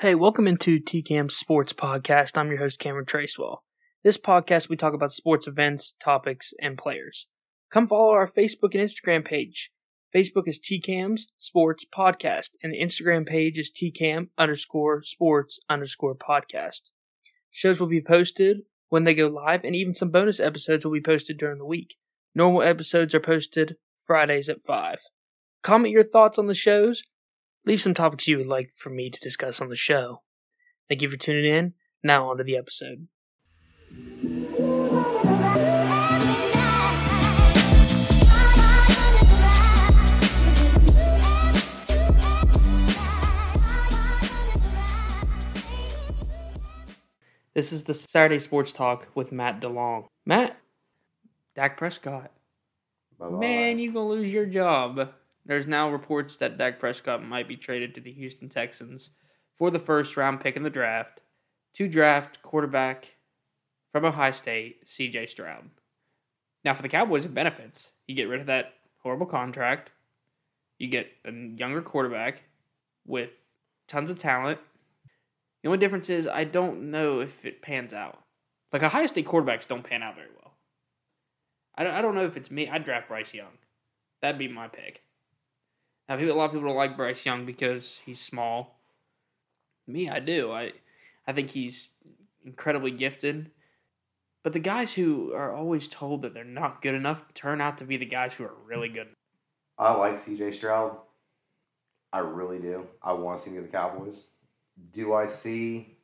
Hey, welcome into TCAM Sports Podcast. I'm your host, Cameron Tracewell. This podcast, we talk about sports events, topics, and players. Come follow our Facebook and Instagram page. Facebook is TCAM's Sports Podcast, and the Instagram page is TCAM underscore sports underscore podcast. Shows will be posted when they go live, and even some bonus episodes will be posted during the week. Normal episodes are posted Fridays at 5. Comment your thoughts on the shows. Leave some topics you would like for me to discuss on the show. Thank you for tuning in. Now on to the episode. This is the Saturday Sports Talk with Matt DeLong. Matt, Dak Prescott. Bye-bye. Man, you gonna lose your job. There's now reports that Dak Prescott might be traded to the Houston Texans for the first round pick in the draft to draft quarterback from Ohio State, CJ Stroud. Now, for the Cowboys, it benefits. You get rid of that horrible contract. You get a younger quarterback with tons of talent. The only difference is I don't know if it pans out. Like Ohio State quarterbacks don't pan out very well. I don't, I don't know if it's me. I'd draft Bryce Young. That'd be my pick. Now, people, a lot of people don't like Bryce Young because he's small. Me, I do. I, I think he's incredibly gifted. But the guys who are always told that they're not good enough turn out to be the guys who are really good. I like CJ Stroud. I really do. I want to see him get the Cowboys. Do I see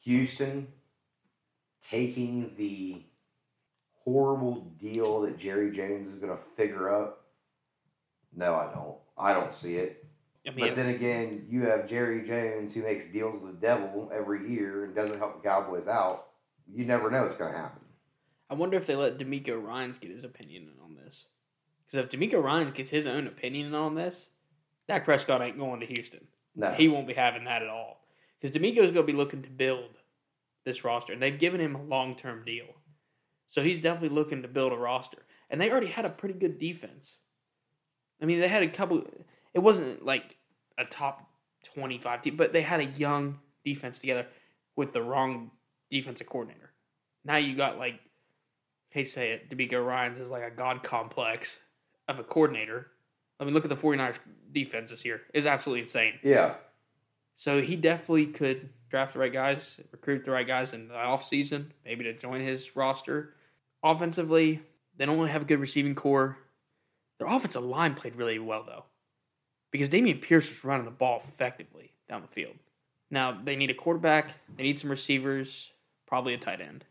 Houston taking the horrible deal that Jerry Jones is going to figure up? No, I don't. I don't see it. I mean, But then again, you have Jerry Jones who makes deals with the devil every year and doesn't help the Cowboys out. You never know what's going to happen. I wonder if they let DeMeco Ryans get his opinion on this. Because if DeMeco Ryans gets his own opinion on this, Dak Prescott ain't going to Houston. No. He won't be having that at all. Because DeMeco's going to be looking to build this roster, and they've given him a long term deal. So he's definitely looking to build a roster. And they already had a pretty good defense. I mean, they had a couple, it wasn't like a top 25 team, but they had a young defense together with the wrong defensive coordinator. Now you got like, hey, say it, DeMeco Ryans is like a god complex of a coordinator. I mean, look at the 49ers defense this year. It's absolutely insane. yeah. So he definitely could draft the right guys, recruit the right guys in the offseason, maybe to join his roster. Offensively, they don't really have a good receiving core. Their offensive line played really well, though, because Dameon Pierce was running the ball effectively down the field. Now, they need a quarterback, they need some receivers, probably a tight end.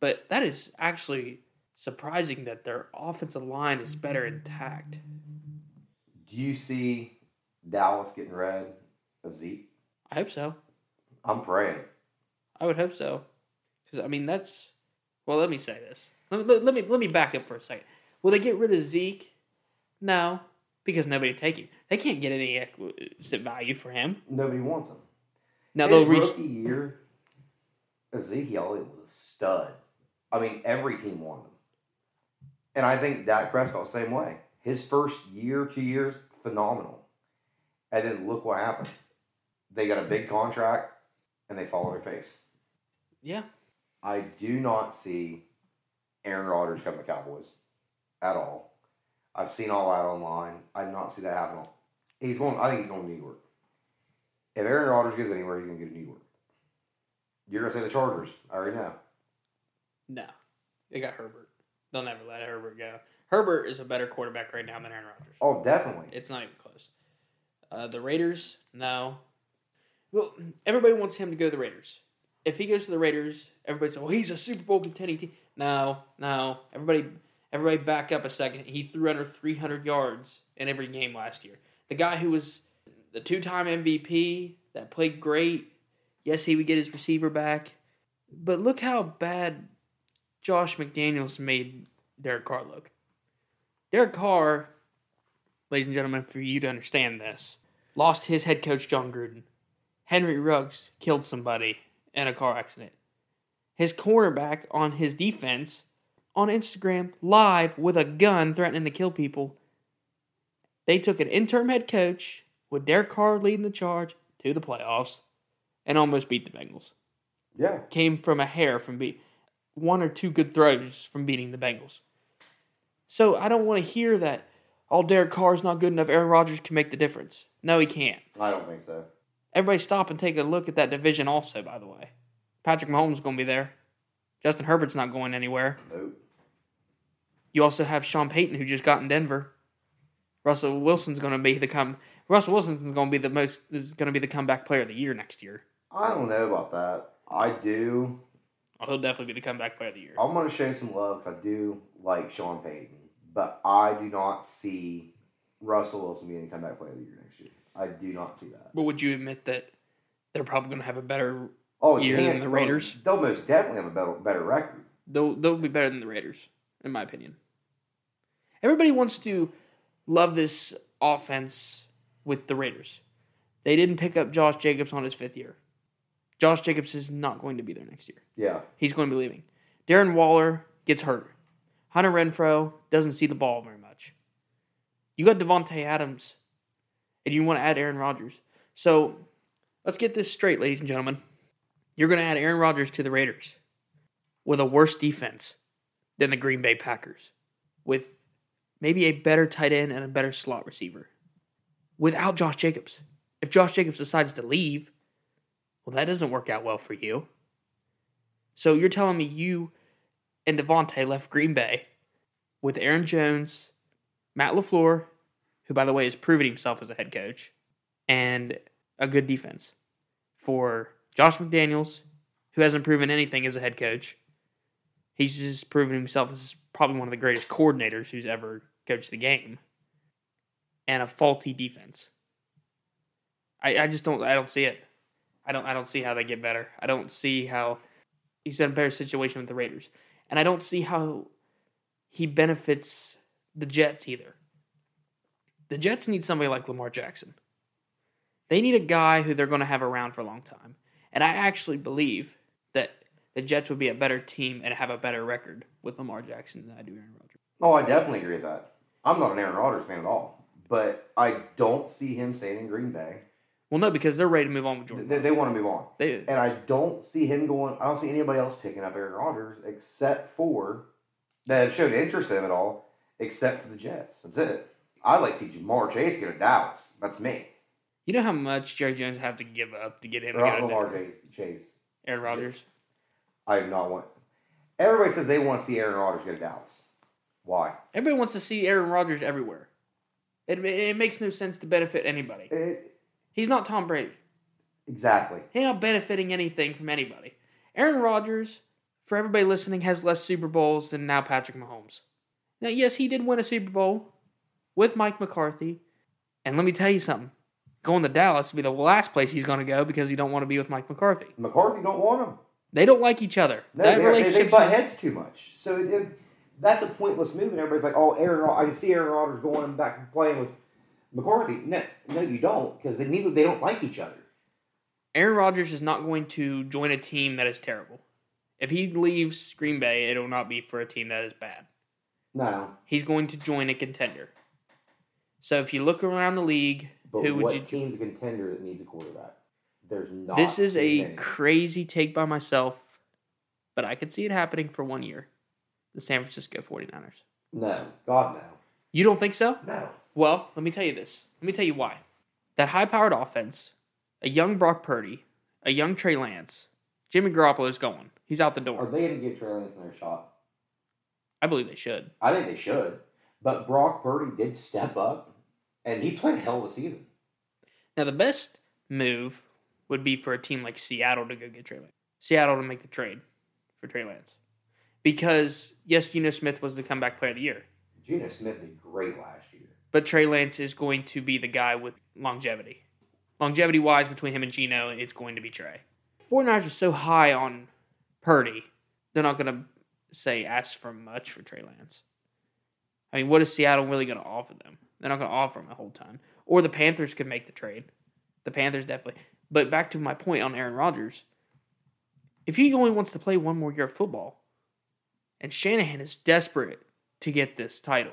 But that is actually surprising that their offensive line is better intact. Do you see Dallas getting rid of Zeke? I hope so. I'm praying. I would hope so. Because I mean, that's well. Let me say this. Let let, let me let me back up for a second. Will they get rid of Zeke? No, because nobody take him. They can't get any exit value for him. Nobody wants him. Now His they'll reach. rookie year, Ezekiel it was a stud. I mean, every team wanted him, and I think Dak Prescott same way. His first year, two years, phenomenal, and then look what happened. They got a big contract, and they fall on their face. Yeah, I do not see Aaron Rodgers coming to Cowboys at all. I've seen all that online. I did not see that happen. He's going. I think he's going to New York. If Aaron Rodgers goes anywhere, he's going to go to New York. You're going to say the Chargers. I already know. no, they got Herbert. They'll never let Herbert go. Herbert is a better quarterback right now than Aaron Rodgers. Oh, definitely. It's not even close. Uh, the Raiders, no. Well, everybody wants him to go to the Raiders. If he goes to the Raiders, everybody says, "Well, he's a Super Bowl contending team." No, no. Everybody, everybody, back up a second. He threw under 300 yards in every game last year. The guy who was the two-time MVP that played great. Yes, he would get his receiver back, but look how bad Josh McDaniels made Derek Carr look. Derek Carr ladies and gentlemen, for you to understand this, lost his head coach, Jon Gruden. Henry Ruggs killed somebody in a car accident. His cornerback on his defense on Instagram live with a gun threatening to kill people. They took an interim head coach with Derek Carr leading the charge to the playoffs, and almost beat the Bengals. Yeah. Came from a hair from beat one or two good throws from beating the Bengals. So I don't want to hear that all Derek Carr's not good enough. Aaron Rodgers can make the difference. No, he can't. I don't think so. Everybody stop and take a look at that division also, by the way. Patrick Mahomes is going to be there. Justin Herbert's not going anywhere. Nope. You also have Sean Payton, who just got in Denver. Russell Wilson's going to be the come. Russell Wilson's going to be the most. Is going to be the comeback player of the year next year. I don't know about that. I do. Oh, he'll definitely be the comeback player of the year. I'm going to show some love. I do like Sean Payton, but I do not see Russell Wilson being the comeback player of the year next year. I do not see that. But would you admit that they're probably going to have a better? Oh, Year yeah, than the Raiders? They'll, they'll most definitely have a better, better record. They'll they'll be better than the Raiders, in my opinion. Everybody wants to love this offense with the Raiders. They didn't pick up Josh Jacobs on his fifth year. Josh Jacobs is not going to be there next year. Yeah. He's going to be leaving. Darren Waller gets hurt. Hunter Renfrow doesn't see the ball very much. You got Davante Adams, and you want to add Aaron Rodgers. So let's get this straight, ladies and gentlemen. You're going to add Aaron Rodgers to the Raiders with a worse defense than the Green Bay Packers, with maybe a better tight end and a better slot receiver, without Josh Jacobs. If Josh Jacobs decides to leave, well, that doesn't work out well for you. So you're telling me you and Davante left Green Bay with Aaron Jones, Matt LaFleur, who, by the way, has proven himself as a head coach, and a good defense for Josh McDaniels, who hasn't proven anything as a head coach. He's just proven himself as probably one of the greatest coordinators who's ever coached the game, and a faulty defense. I, I just don't I don't see it. I don't I don't see how they get better. I don't see how he's in a better situation with the Raiders. And I don't see how he benefits the Jets either. The Jets need somebody like Lamar Jackson. They need a guy who they're going to have around for a long time. And I actually believe the Jets would be a better team and have a better record with Lamar Jackson than I do Aaron Rodgers. Oh, I definitely agree with that. I'm not an Aaron Rodgers fan at all, but I don't see him staying in Green Bay. Well, no, because they're ready to move on with Jordan. They, they want to move on. They, And I don't see him going. I don't see anybody else picking up Aaron Rodgers except for that showed interest in him at all, except for the Jets. That's it. I'd like to see Ja'Marr Chase go to Dallas. That's me. you know how much Jerry Jones have to give up to get him to go to Lamar J- Chase. Aaron Rodgers? I do not want. Everybody says they want to see Aaron Rodgers go to Dallas. Why? Everybody wants to see Aaron Rodgers everywhere. It, it makes no sense to benefit anybody. It, He's not Tom Brady. exactly. He's not benefiting anything from anybody. Aaron Rodgers, for everybody listening, has less Super Bowls than now Patrick Mahomes. Now, yes, he did win a Super Bowl with Mike McCarthy. And let me tell you something. Going to Dallas would be the last place he's going to go because he don't want to be with Mike McCarthy. McCarthy don't want him. They don't like each other. No, that they, they, butt heads too much. So it, it, that's a pointless move, and everybody's like, "Oh, Aaron, Rod- I can see Aaron Rodgers going back and playing with McCarthy." No, no, you don't, because they neither they don't like each other. Aaron Rodgers is not going to join a team that is terrible. If he leaves Green Bay, it'll not be for a team that is bad. No, He's going to join a contender. So if you look around the league, but who would what you? team's a contender that needs a quarterback? There's not. This is a many. crazy take by myself, but I could see it happening for one year. The San Francisco 49ers. no, God no, You don't think so? no. Well, let me tell you this. Let me tell you why. That high powered offense, a young Brock Purdy, a young Trey Lance, Jimmy Garoppolo is going. He's out the door. Are they going to give Trey Lance another shot? I believe they should. I think they should. But Brock Purdy did step up, and he played a hell of a season. Now, the best move would be for a team like Seattle to go get Trey Lance. Seattle to make the trade for Trey Lance. Because, yes, Geno Smith was the comeback player of the year, Geno Smith did great last year. but Trey Lance is going to be the guy with longevity. Longevity wise, between him and Geno, it's going to be Trey. 49ers are so high on Purdy, they're not going to say ask for much for Trey Lance. I mean, what is Seattle really going to offer them? They're not going to offer him the whole time. Or the Panthers could make the trade. The Panthers definitely. But back to my point on Aaron Rodgers. If he only wants to play one more year of football, and Shanahan is desperate to get this title,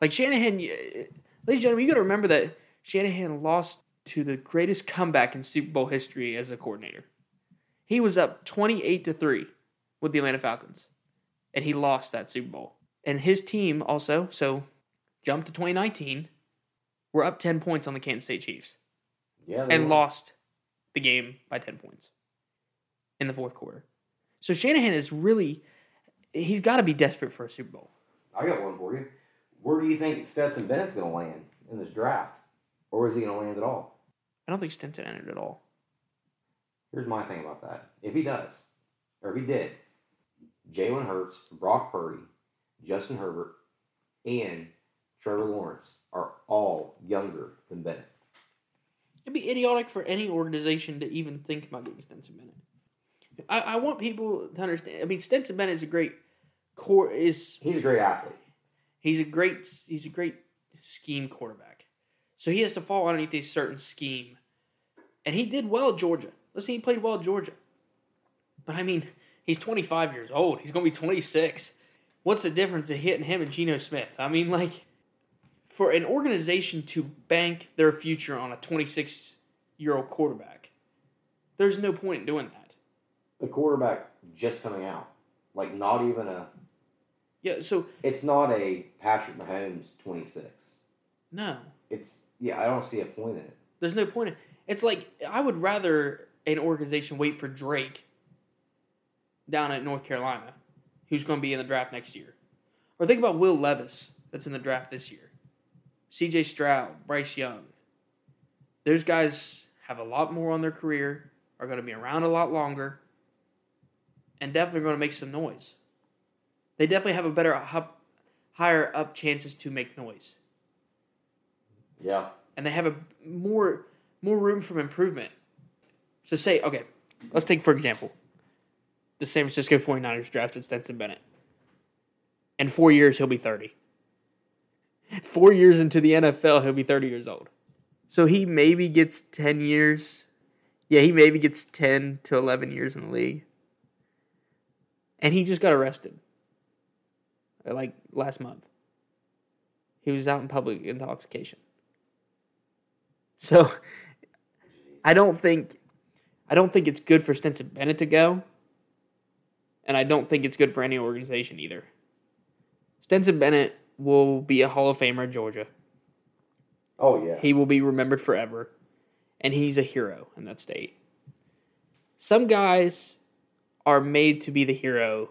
like Shanahan, uh, ladies and gentlemen, you got to remember that Shanahan lost to the greatest comeback in Super Bowl history as a coordinator. He was up 28 to 3 with the Atlanta Falcons, and he lost that Super Bowl. And his team also, so jumped to 2019, were up 10 points on the Kansas State Chiefs Yeah, and were. lost the game by 10 points in the fourth quarter. So Shanahan is really, he's got to be desperate for a Super Bowl. I got one for you. Where do you think Stetson Bennett's going to land in this draft, or is he going to land at all? I don't think Stetson entered at all. Here's my thing about that. If he does, or if he did, Jalen Hurts, Brock Purdy, Justin Herbert, and Trevor Lawrence are all younger than Bennett. It'd be idiotic for any organization to even think about getting Stetson Bennett. I, I want people to understand. I mean, Stetson Bennett is a great core. Is He's a great athlete. he's a great he's a great scheme quarterback. So he has to fall underneath a certain scheme, and he did well at Georgia. Listen, he played well at Georgia. But I mean, he's 25 years old. He's going to be 26. What's the difference of hitting him and Geno Smith? I mean, like, for an organization to bank their future on a 26 year old quarterback, there's no point in doing that. The quarterback just coming out, like not even a. Yeah, so It's not a Patrick Mahomes twenty six. no, It's yeah. I don't see a point in it. there's no point. In, it. it's like I would rather an organization wait for Drake down at North Carolina, who's going to be in the draft next year, or think about Will Levis that's in the draft this year, C.J. Stroud, Bryce Young. Those guys have a lot more on their career, are going to be around a lot longer, and definitely going to make some noise. They definitely have a better, higher up chances to make noise Yeah. and they have a more more room for improvement. So say, okay, let's take for example, the San Francisco 49ers drafted Stetson Bennett. In four years, he'll be 30. Four years into the NFL, he'll be 30 years old. So he maybe gets 10 years. Yeah, he maybe gets 10 to 11 years in the league. And he just got arrested. Like last month. He was out in public intoxication. So I don't think I don't think it's good for Stetson Bennett to go. And I don't think it's good for any organization either. Stetson Bennett will be a Hall of Famer at Georgia. Oh yeah. He will be remembered forever. And he's a hero in that state. Some guys are made to be the hero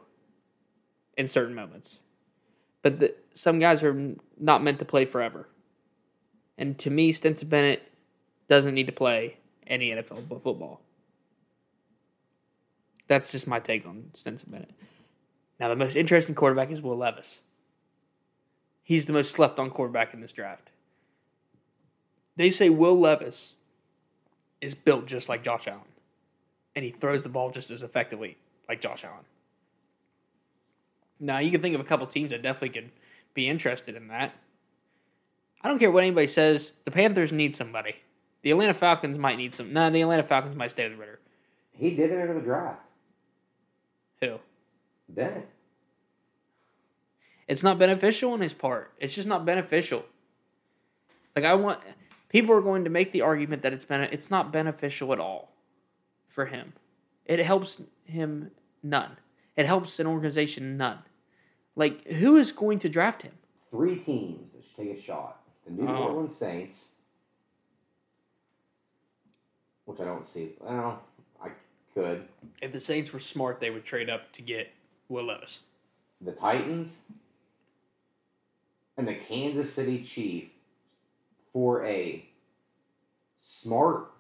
in certain moments. But the, some guys are not meant to play forever. And to me, Stetson Bennett doesn't need to play any NFL fo- football. That's just my take on Stetson Bennett. Now, the most interesting quarterback is Will Levis. He's the most slept on quarterback in this draft. They say Will Levis is built just like Josh Allen, and he throws the ball just as effectively like Josh Allen. Now, you can think of a couple teams that definitely could be interested in that. I don't care what anybody says. The Panthers need somebody. The Atlanta Falcons might need some. No, the Atlanta Falcons might stay with Ridder. He did enter the draft. Who? Bennett. It's not beneficial on his part. It's just not beneficial. Like I want people are going to make the argument that it's been it's not beneficial at all for him. It helps him none. It helps an organization none. Like who is going to draft him? Three teams that should take a shot. The New Oh. Orleans Saints, which I don't see. Well, I could. If the Saints were smart, they would trade up to get Will Levis. The Titans and the Kansas City Chief for a smart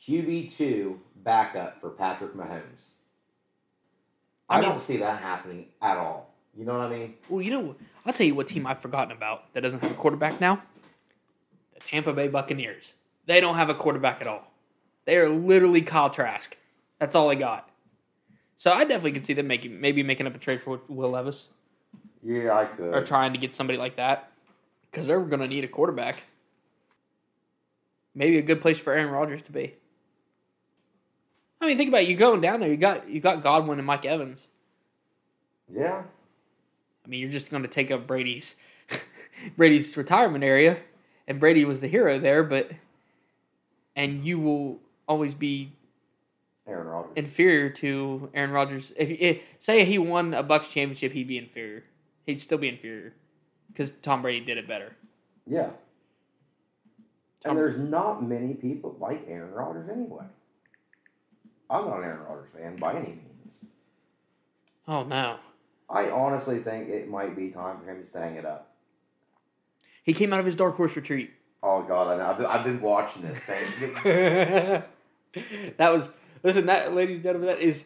QB2 backup for Patrick Mahomes. I, I mean- don't see that happening at all. You know what I mean? Well, you know, I'll tell you what team I've forgotten about that doesn't have a quarterback now. The Tampa Bay Buccaneers. They don't have a quarterback at all. They are literally Kyle Trask. That's all they got. So I definitely could see them making maybe making up a trade for Will Levis Yeah, I could. or trying to get somebody like that because they're going to need a quarterback. Maybe a good place for Aaron Rodgers to be. I mean, think about it. You going down there. You got you got Godwin and Mike Evans. yeah. I mean, you're just going to take up Brady's Brady's retirement area, and Brady was the hero there. But and you will always be Aaron Rodgers. inferior to Aaron Rodgers. If, if say he won a Bucks championship, he'd be inferior. He'd still be inferior because Tom Brady did it better. yeah. Tom- And there's not many people like Aaron Rodgers anyway. I'm not an Aaron Rodgers fan by any means. Oh no, I honestly think it might be time for him to hang it up. he came out of his dark horse retreat. Oh God, I know. I've been, I've been watching this thing. that was listen, that ladies and gentlemen, that is.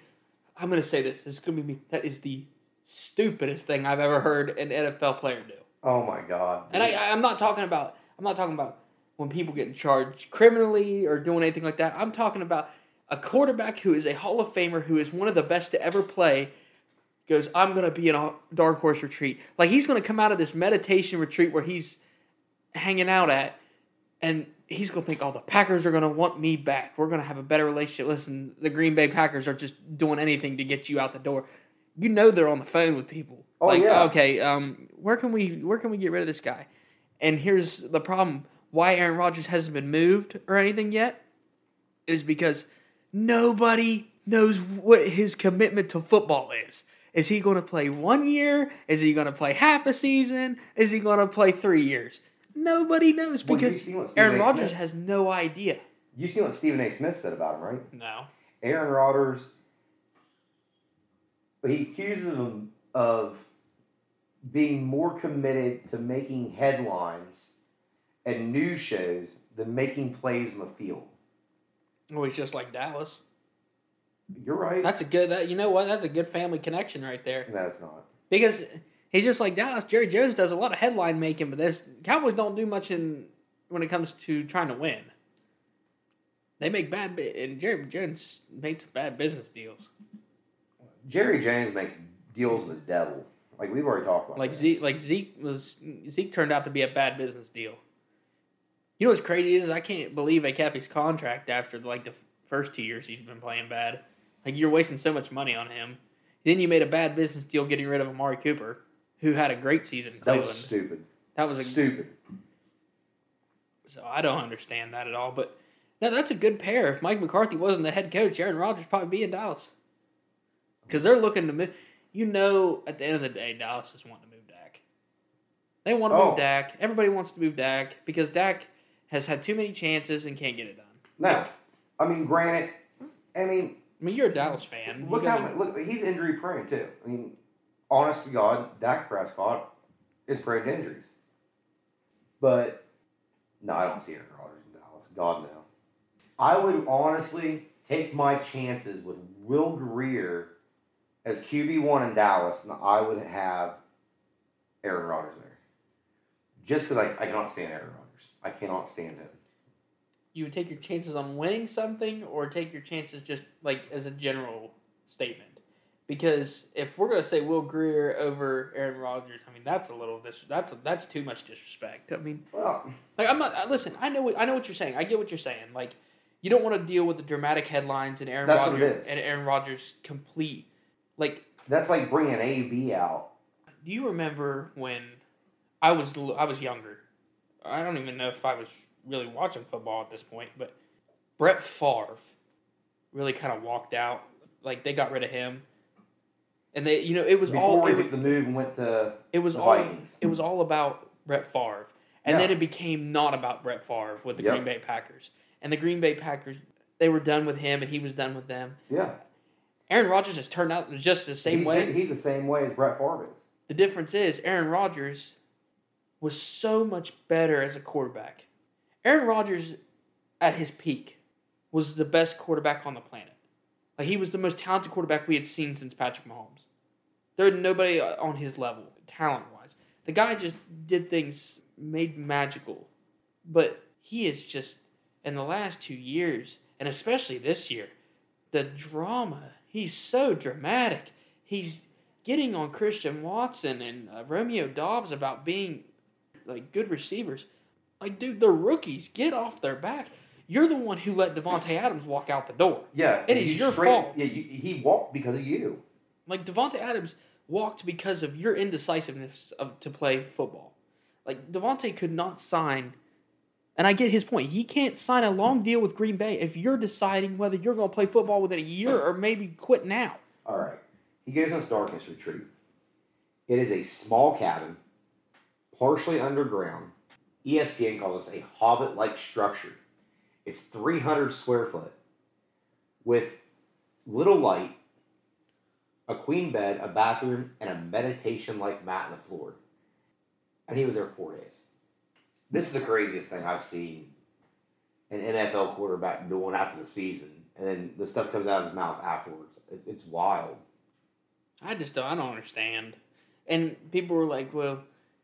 I'm gonna say this. This is gonna be me. That is the stupidest thing I've ever heard an NFL player do. oh my God. And I, I'm not talking about. I'm not talking about when people get charged criminally or doing anything like that. I'm talking about a quarterback who is a Hall of Famer, who is one of the best to ever play. Goes, I'm going to be in a dark horse retreat. Like he's going to come out of this meditation retreat where he's hanging out at, and he's going to think, oh, the Packers are going to want me back. We're going to have a better relationship. Listen, the Green Bay Packers are just doing anything to get you out the door. You know they're on the phone with people. Oh, like, yeah. okay, um, where can we where can we get rid of this guy? And here's the problem: why Aaron Rodgers hasn't been moved or anything yet is because nobody knows what his commitment to football is. Is he going to play one year? Is he going to play half a season? Is he going to play three years? Nobody knows because see what Stephen Aaron A. Rodgers has no idea. You see what Stephen A. Smith said about him, right? No. Aaron Rodgers, he accuses him of being more committed to making headlines and news shows than making plays in the field. Oh, he's just like Dallas. You're right. That's a good. That, you know what? That's a good family connection right there. no, it's not. Because he's just like Dallas. Jerry Jones does a lot of headline making, but there's Cowboys don't do much in when it comes to trying to win. They make bad, and Jerry Jones made some bad business deals. Jerry Jones makes deals with the devil. Like we've already talked about. Like this. Zeke, like Zeke was Zeke turned out to be a bad business deal. You know what's crazy is I can't believe they kept his contract after like the first two years he's been playing bad. Like you're wasting so much money on him. Then you made a bad business deal getting rid of Amari Cooper, who had a great season in Cleveland. that was stupid. that was a stupid. So I don't understand that at all. But no, that's a good pair. If Mike McCarthy wasn't the head coach, Aaron Rodgers probably be in Dallas. Because they're looking to move. You know, at the end of the day, Dallas is wanting to move Dak. They want to Oh. move Dak. Everybody wants to move Dak because Dak has had too many chances and can't get it done. No, I mean, granted, I mean, I mean, you're a Dallas fan. Look how look he's injury prone too. I mean, honest to God, Dak Prescott is prone to injuries. But no, I don't see Aaron Rodgers in Dallas. God no. I would honestly take my chances with Will Grier as QB one in Dallas, and I would have Aaron Rodgers there. Just because I, I cannot stand Aaron Rodgers. I cannot stand him. you would take your chances on winning something or take your chances just like as a general statement because if we're going to say Will Grier over Aaron Rodgers I mean that's a little dis- that's that's too much disrespect I mean Well, like I'm not uh, listen I know what, I know what you're saying I get what you're saying like you don't want to deal with the dramatic headlines and Aaron That's what it Rodgers and Aaron Rodgers complete like that's like bringing AB out. do you remember when I was l- I was younger? I don't even know if I was really watching football at this point, but Brett Favre really kind of walked out. Like they got rid of him, and they you know it was all Before he it, took the move and went to it was the all Vikings. it was all about Brett Favre, and Yeah. then it became not about Brett Favre with the Yep. Green Bay Packers. And the Green Bay Packers they were done with him, and he was done with them. yeah. Aaron Rodgers has turned out just the same he's, way. He's the same way as Brett Favre is. The difference is Aaron Rodgers was so much better as a quarterback. Aaron Rodgers at his peak was the best quarterback on the planet. Like he was the most talented quarterback we had seen since Patrick Mahomes. There was nobody uh, on his level, talent wise. The guy just did things made magical. But he is just in the last two years, and especially this year, the drama. He's so dramatic. He's getting on Christian Watson and uh, Romeo Doubs about being like good receivers. Like, dude, they're rookies. Get off their back. You're the one who let Davante Adams walk out the door. Yeah, it is you your straight- fault. Yeah, you, he walked because of you. Like Davante Adams walked because of your indecisiveness of to play football. Like Davante could not sign And I get his point. He can't sign a long deal with Green Bay if you're deciding whether you're going to play football within a year or maybe quit now. All right. He gives us Darkness Retreat. It is a small cabin, partially underground. ESPN calls this a hobbit like structure. It's 300 square foot with little light, a queen bed, a bathroom, and a meditation like mat on the floor. And he was there four days. This is the craziest thing I've seen an NFL quarterback doing after the season. And then the stuff comes out of his mouth afterwards. It, it's wild. I just don't, I don't understand. And people were like, well,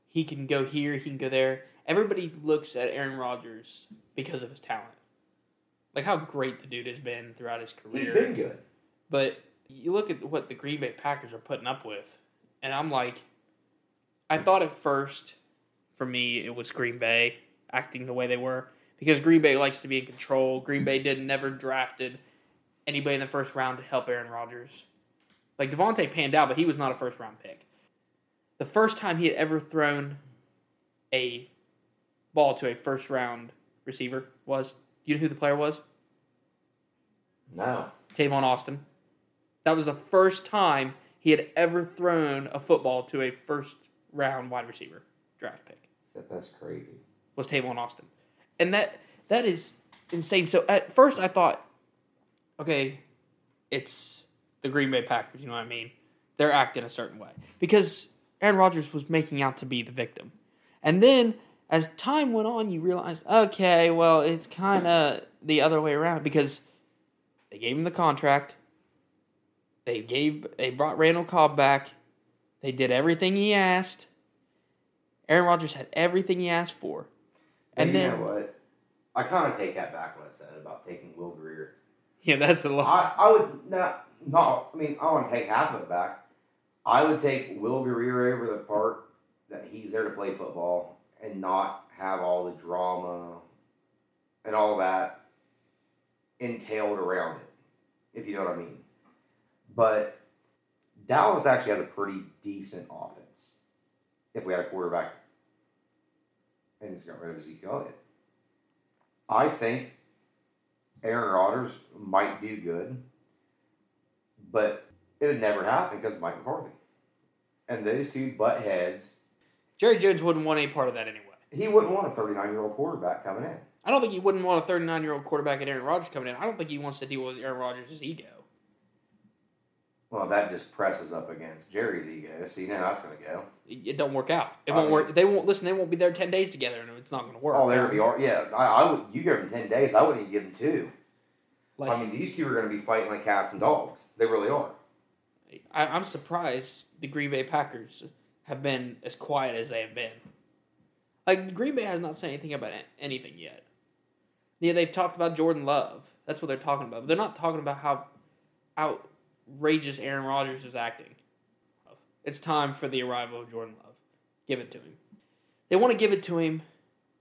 he can go here, he can go there. Everybody looks at Aaron Rodgers because of his talent. Like how great the dude has been throughout his career. He's been good. But you look at what the Green Bay Packers are putting up with, and I'm like, I thought at first, for me, it was Green Bay acting the way they were because Green Bay likes to be in control. Green Bay did never drafted anybody in the first round to help Aaron Rodgers. Like Davante panned out, but he was not a first round pick. The first time he had ever thrown a ball to a first round receiver was, you know who the player was? No. Tavon Austin. That was the first time he had ever thrown a football to a first round wide receiver draft pick. That, that's crazy. Was table Tavon Austin. And that that is insane. So at first I thought, okay, it's the Green Bay Packers, you know what I mean? They're acting a certain way. Because Aaron Rodgers was making out to be the victim. And then as time went on, you realized, okay, well, it's kind of the other way around because they gave him the contract. They gave they brought Randall Cobb back. They did everything he asked. Aaron Rodgers had everything he asked for. And And you then know what? I kind of take that back what I said about taking Will Grier. Yeah, that's a lot. I, I would not, no, I mean, I want to take half of it back. I would take Will Grier over the part that he's there to play football and not have all the drama and all that entailed around it, if you know what I mean. But Dallas actually has a pretty decent offense if we had a quarterback and he's got rid of Ezekiel Elliott. I think Aaron Rodgers might do good, but it had never happened because of Mike McCarthy. And those two butt heads, Jerry Jones wouldn't want any part of that anyway. he wouldn't want a 39 year old quarterback coming in. I don't think he wouldn't want a 39 year old quarterback at Aaron Rodgers coming in. I don't think he wants to deal with Aaron Rodgers' ego. Well, that just presses up against Jerry's ego. So you know how that's going to go. It, don't work out. It I won't mean- work. They won't listen. They won't be there 10 days together, and it's not going to work. Oh, there we are. Yeah, I, I would. You give them 10 days. I wouldn't even give them two. Like, I mean, these two are going to be fighting like cats and dogs. They really are. I, I'm surprised the Green Bay Packers have been as quiet as they have been. Like Green Bay has not said anything about anything yet. Yeah, they've talked about Jordan Love. That's what they're talking about. But they're not talking about how outrageous Aaron Rodgers is acting. It's time for the arrival of Jordan Love. Give it to him. They want to give it to him,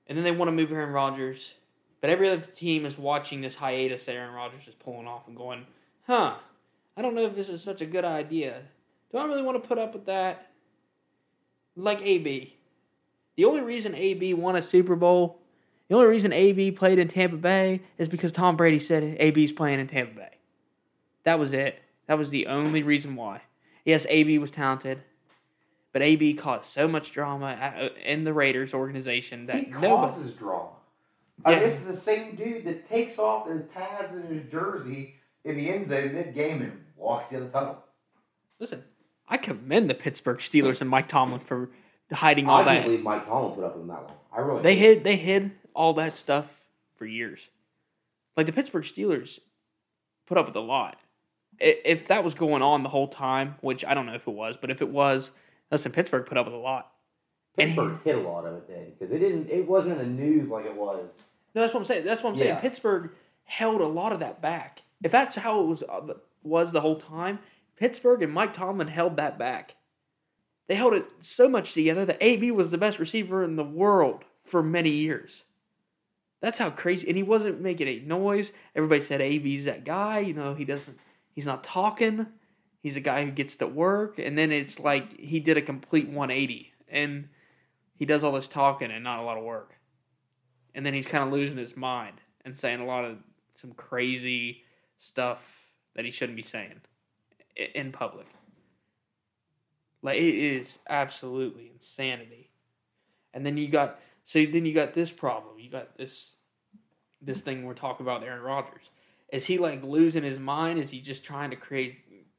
and then they want to move Aaron Rodgers. But every other team is watching this hiatus that Aaron Rodgers is pulling off and going, huh, I don't know if this is such a good idea. Do I really want to put up with that? Like AB. The only reason AB won a Super Bowl, the only reason AB played in Tampa Bay is because Tom Brady said AB's playing in Tampa Bay. That was it. That was the only reason why. Yes, AB was talented, but AB caused so much drama uh, uh, in the Raiders organization that he nobody. causes drama. I Yeah. mean, this is the same dude that takes off his pads and his jersey in the end zone mid game and walks down the tunnel. Listen, I commend the Pittsburgh Steelers and Mike Tomlin for hiding all I that. can't believe Mike Tomlin put up with that long. I really They hid they hid all that stuff for years. Like the Pittsburgh Steelers put up with a lot. If that was going on the whole time, which I don't know if it was, but if it was, listen, Pittsburgh put up with a lot. and he- Pittsburgh hit a lot of it then because it didn't. It wasn't in the news like it was. No, that's what I'm saying. That's what I'm saying. Yeah. Pittsburgh held a lot of that back. If that's how it was uh, was the whole time, Pittsburgh and Mike Tomlin held that back. They held it so much together that AB was the best receiver in the world for many years. That's how crazy. And he wasn't making any noise. Everybody said AB's that guy. You know, he doesn't. He's not talking. He's a guy who gets to work. And then it's like he did a complete 180, and he does all this talking and not a lot of work. and then he's kind of losing his mind and saying a lot of some crazy stuff that he shouldn't be saying in public. Like it is absolutely insanity. And then you got so then you got this problem. You got this this thing we're talking about Aaron Rodgers. Is he like losing his mind? Is he just trying to create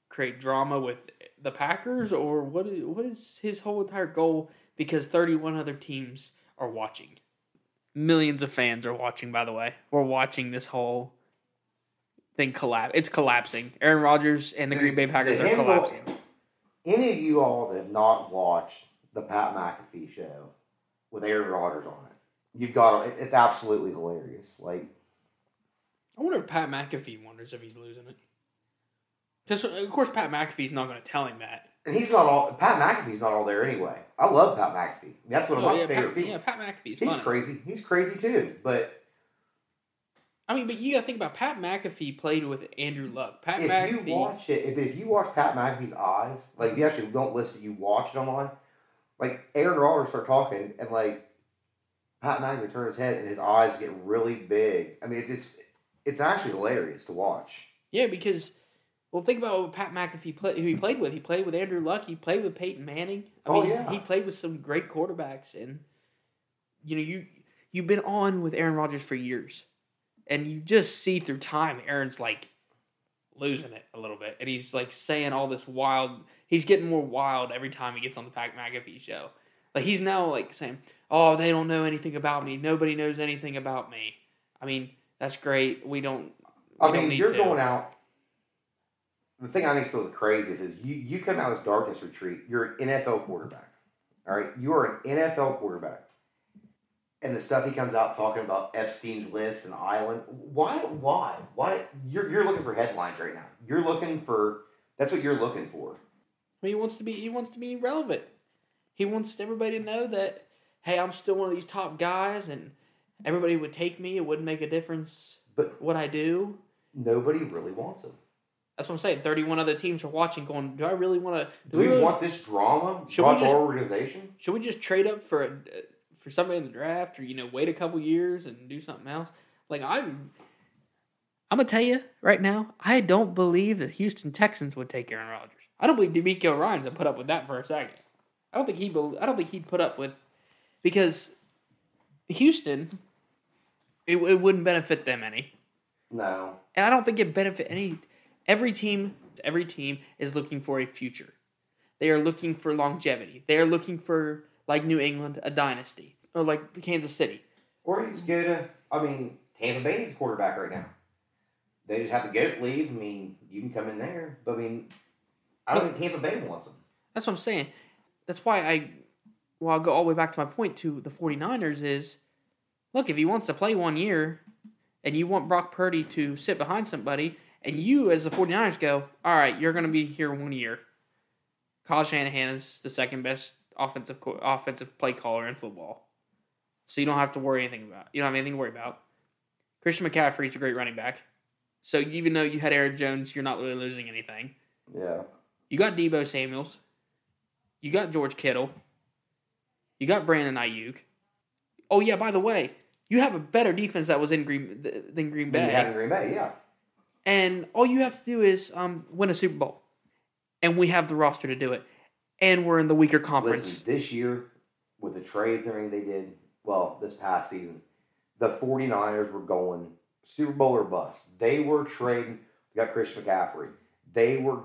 create drama with the Packers or what is what is his whole entire goal because 31 other teams are watching. Millions of fans are watching by the way. We're watching this whole thing collapse. It's collapsing. Aaron Rodgers and the Green Bay Packers The are collapsing. Any of you all that have not watched the Pat McAfee show with Aaron Rodgers on it, you've got it- it's absolutely hilarious. Like I wonder if Pat McAfee wonders if he's losing it. Because of course Pat McAfee's not going to tell him that. And he's not all. Pat McAfee's not all there anyway. I love Pat McAfee. That's one of Oh, my yeah, favorite Pat, people. yeah, Pat McAfee's he's funny. crazy. He's crazy too. But I mean, but you got to think about Pat McAfee played with Andrew Luck. Pat if McAfee. you watch it, if, if you watch Pat McAfee's eyes, like if you actually don't listen, you watch it online. Like Aaron Rodgers start talking, and like Pat McAfee turns his head, and his eyes get really big. I mean, it's it's, it's actually hilarious to watch. yeah, because well, think about what Pat McAfee play, who he played with. He played with Andrew Luck. He played with Peyton Manning. I Oh, mean, yeah. he played with some great quarterbacks, and you know you you've been on with Aaron Rodgers for years, and you just see through time Aaron's like losing it a little bit, and he's like saying all this wild. He's getting more wild every time he gets on the Pat McAfee show. Like he's now like saying, "Oh, they don't know anything about me. Nobody knows anything about me." I mean, that's great. We don't. We I don't mean, need you're to. going out. The thing I think still the craziest is you you come out of this darkness retreat. You're an NFL quarterback. All right, you are an NFL quarterback, and the stuff he comes out talking about Epstein's list and island. Why? Why? Why? You're you're looking for headlines right now. You're looking for. That's what you're looking for. He wants to be. He wants to be relevant. He wants everybody to know that, hey, I'm still one of these top guys, and everybody would take me. It wouldn't make a difference But what I do. nobody really wants him. That's what I'm saying. 31 other teams are watching, going, do I really want to? Do we want this drama Should we just- our organization? Should we just trade up for a, for somebody in the draft, or you know, wait a couple years and do something else? Like I'm, I'm gonna tell you right now, I don't believe the Houston Texans would take Aaron Rodgers. I don't believe DeMeco Ryan's would put up with that for a second. I don't think he. I don't think he'd put up with because Houston, it, it wouldn't benefit them any, No. and I don't think it benefit any. Every team, every team is looking for a future. They are looking for longevity. They are looking for like New England, a dynasty, or like Kansas City. Or you just go to, I mean, Tampa Bay needs a quarterback right now. They just have to get leave. I mean, you can come in there. But I mean, I don't think Tampa Bay wants him. That's what I'm saying. That's why I, well, I'll go all the way back to my point to the 49ers is, look, if he wants to play one year, and you want Brock Purdy to sit behind somebody, and you as the 49ers go, all right, you're going to be here one year. Kyle Shanahan is the second best offensive co- offensive play caller in football, so you don't have to worry anything about. You don't have anything to worry about. Christian McCaffrey's a great running back, so even though you had Aaron Jones, you're not really losing anything. Yeah. You got Deebo Samuels. You got George Kittle. You got Brandon Aiyuk. Oh yeah, by the way, you have a better defense that was in Green than Green Then you have Bay, in Green Bay, yeah. and all you have to do is um, win a Super Bowl, and we have the roster to do it, and we're in the weaker conference. Listen, this year, with the trades and everything they did, well, this past season, the 49ers were going Super Bowl or bust. They were trading, we got Christian McCaffrey. They were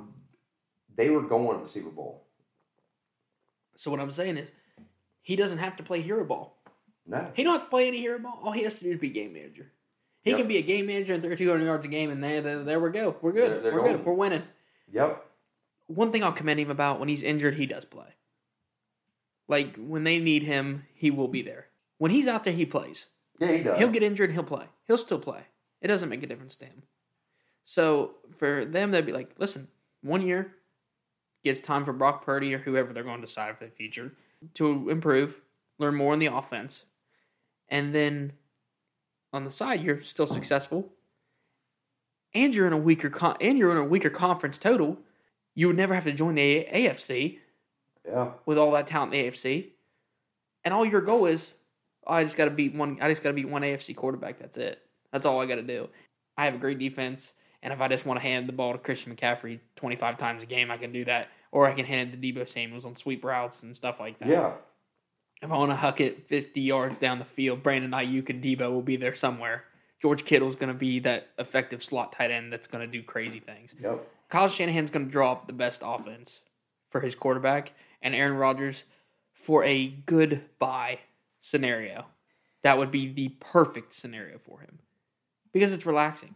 they were going to the Super Bowl. So what I'm saying is, he doesn't have to play hero ball. No. He don't have to play any hero ball. All he has to do is be game manager. He Yep. can be a game manager and throw 200 yards a game, and there, there, there we go. We're good. They're- they're We're golden. good. We're winning. Yep. one thing I'll commend him about when he's injured, he does play. Like when they need him, he will be there. When he's out there, he plays. Yeah, he does. He'll get injured, he'll play. He'll still play. It doesn't make a difference to him. So for them, they'd be like, listen, one year, it's time for Brock Purdy or whoever they're going to decide for the future to improve, learn more in the offense, and then on the side, you're still successful, and you're in a weaker con- and you're in a weaker conference total. You would never have to join the A- AFC Yeah. with all that talent in the AFC, and all your goal is, oh, I just got to beat one. I just got to beat one AFC quarterback. That's it. That's all I got to do. I have a great defense, and if I just want to hand the ball to Christian McCaffrey 25 times a game, I can do that. Or I can hand it to Deebo Samuels on sweep routes and stuff like that. Yeah. If I want to huck it 50 yards down the field, Brandon Aiyuk and Deebo will be there somewhere. George Kittle's going to be that effective slot tight end that's going to do crazy things. Yep. Kyle Shanahan's going to draw up the best offense for his quarterback, and Aaron Rodgers for a good buy scenario. That would be the perfect scenario for him because it's relaxing.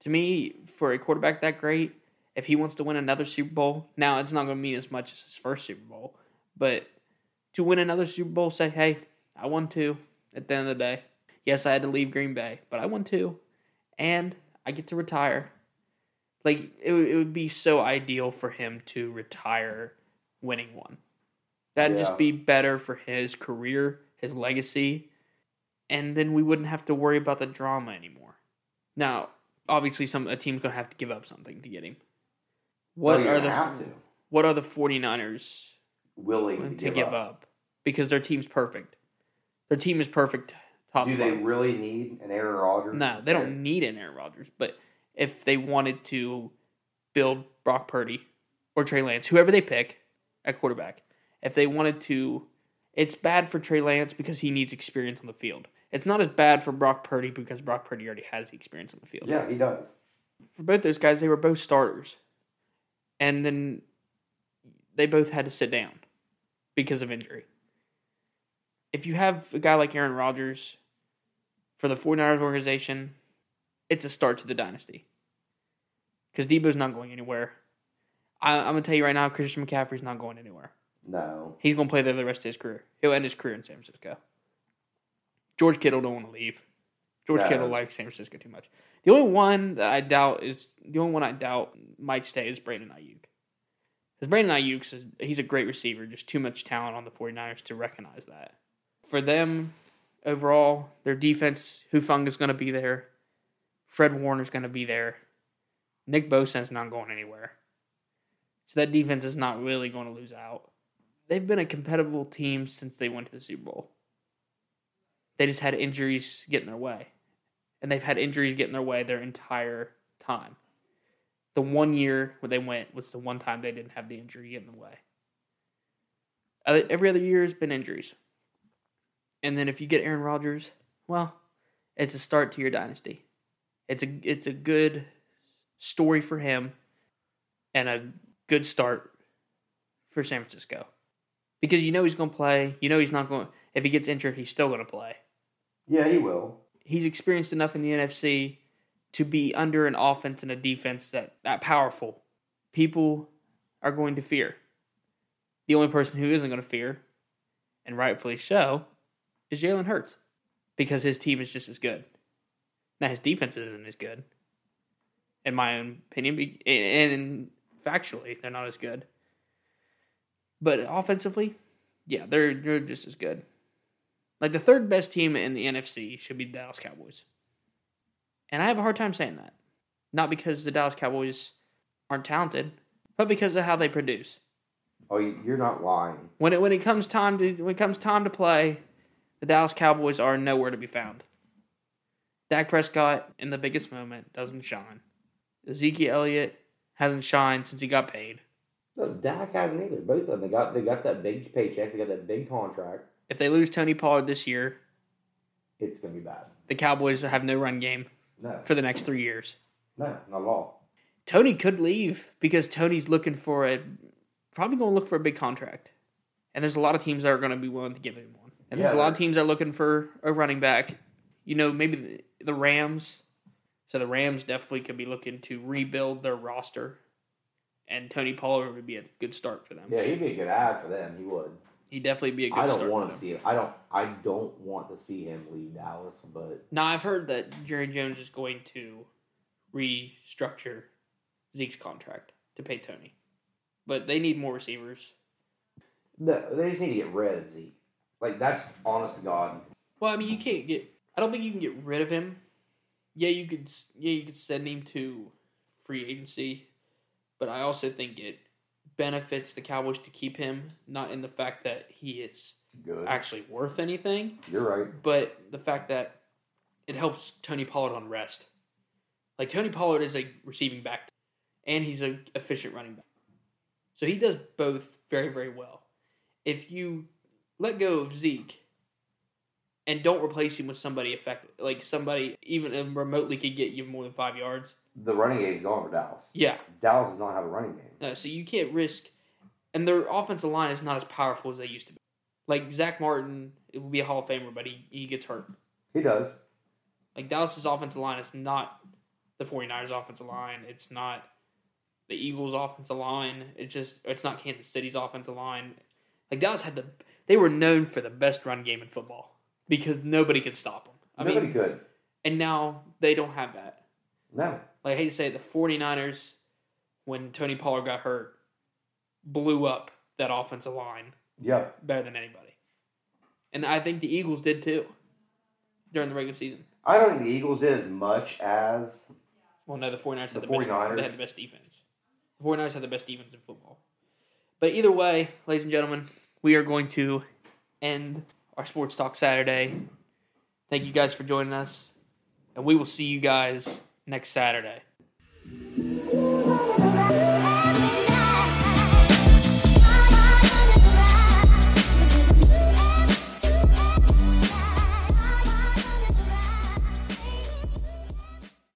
To me, for a quarterback that great, if he wants to win another Super Bowl, now it's not going to mean as much as his first Super Bowl, but to win another Super Bowl, say, hey, I won two at the end of the day. Yes, I had to leave Green Bay, but I won two, and I get to retire. Like, it, it would be so ideal for him to retire winning one. That'd Yeah. just be better for his career, his legacy, and then we wouldn't have to worry about the drama anymore. Now, obviously, some a team's gonna have to give up something to get him. What Well, you're the to what are the 49ers willing to, give, up. Because their team's perfect. Their team is perfect. Top Do they bottom. really need an Aaron Rodgers? No, they don't need an Aaron Rodgers. But if they wanted to build Brock Purdy or Trey Lance, whoever they pick at quarterback, if they wanted to, it's bad for Trey Lance because he needs experience on the field. It's not as bad for Brock Purdy because Brock Purdy already has the experience on the field. Yeah, he does. For both those guys, they were both starters. And then they both had to sit down because of injury. If you have a guy like Aaron Rodgers for the 49ers organization, it's a start to the dynasty. Because Deebo's not going anywhere. I, I'm going to tell you right now, Christian McCaffrey's not going anywhere. No. He's going to play there the rest of his career. He'll end his career in San Francisco. George Kittle don't want to leave. George No. Kittle likes San Francisco too much. The only one that I doubt is the only one I doubt might stay is Brandon Aiyuk. Because Brandon Aiyuk's a, he's a great receiver, just too much talent on the 49ers to recognize that. For them, overall, their defense, Hufanga is going to be there. Fred Warner's going to be there. Nick Bosa's not going anywhere. So that defense is not really going to lose out they've been a competitive team since they went to the Super Bowl. They just had injuries get in their way. And they've had injuries get in their way their entire time. The one year where they went was the one time they didn't have the injury get in the way. Every other year has been injuries. And then if you get Aaron Rodgers, well, it's a start to your dynasty. It's a it's a good story for him and a good start for San Francisco because you know he's going to play. You know he's not going. If he gets injured, he's still going to play. Yeah, he will. He's experienced enough in the NFC to be under an offense and a defense that that powerful. People are going to fear. The only person who isn't going to fear, and rightfully so, is Jalen Hurts because his team is just as good. Now his defense isn't as good, in my own opinion, and, factually they're not as good. But offensively, yeah, they're they're just as good. Like the third best team in the NFC should be the Dallas Cowboys. And I have a hard time saying that. Not because the Dallas Cowboys aren't talented, but because of how they produce. Oh, you- you're not lying. When it when it comes time to when it comes time to play, the Dallas Cowboys are nowhere to be found. Dak Prescott in the biggest moment doesn't shine. Ezekiel Elliott hasn't shined since he got paid. No, Dak hasn't either. Both of them. They got they got that big paycheck. They got that big contract. If they lose Tony Pollard this year, It's gonna be bad. the Cowboys have no run game No, for the next three years. no, not at all. Tony could leave because Tony's looking for a probably going to look for a big contract, and there's a lot of teams that are going to be willing to give him one, and there's a lot of teams that are looking for a running back. You know, maybe the, the Rams. So the Rams definitely could be looking to rebuild their roster, and Tony Pollard would be a good start for them. Yeah, he'd be a good ad for them. He would. He'd definitely be a good I don't start. want to see it. I don't. I don't want to see him leave Dallas. But Now I've heard that Jerry Jones is going to restructure Zeke's contract to pay Tony, but they need more receivers. no, they just need to get rid of Zeke. Like that's honest to God. Well, I mean, you can't get. I don't think you can get rid of him. Yeah, you could. Yeah, you could send him to free agency, but I also think it benefits the Cowboys to keep him. Not in the fact that he is Good. actually worth anything. You're right. But the fact that it helps Tony Pollard on rest. Like Tony Pollard is a receiving back, and he's an efficient running back. So he does both very very well. If you let go of Zeke and don't replace him with somebody effective, like somebody even remotely could get you more than five yards, The running game's gone for Dallas. yeah, Dallas does not have a running game. no, so you can't risk, and their offensive line is not as powerful as they used to be. Like Zack Martin, it will be a Hall of Famer, but he, he gets hurt. He does. Like Dallas's offensive line is not the 49ers offensive line. It's not the Eagles offensive line. It's just it's not Kansas City's offensive line. Like Dallas had the they were known for the best run game in football because nobody could stop them. I Nobody mean, could. and now they don't have that. No. Like I hate to say it, the 49ers when Tony Pollard got hurt blew up that offensive line Yeah. better than anybody. And I think the Eagles did too during the regular season. I don't think the Eagles did as much as Well, no, the 49ers had The the, best. 49ers? They had the best defense. The 49ers had the best defense in football. But either way, ladies and gentlemen, we are going to end our Sports Talk Saturday. Thank you guys for joining us, and we will see you guys next Saturday.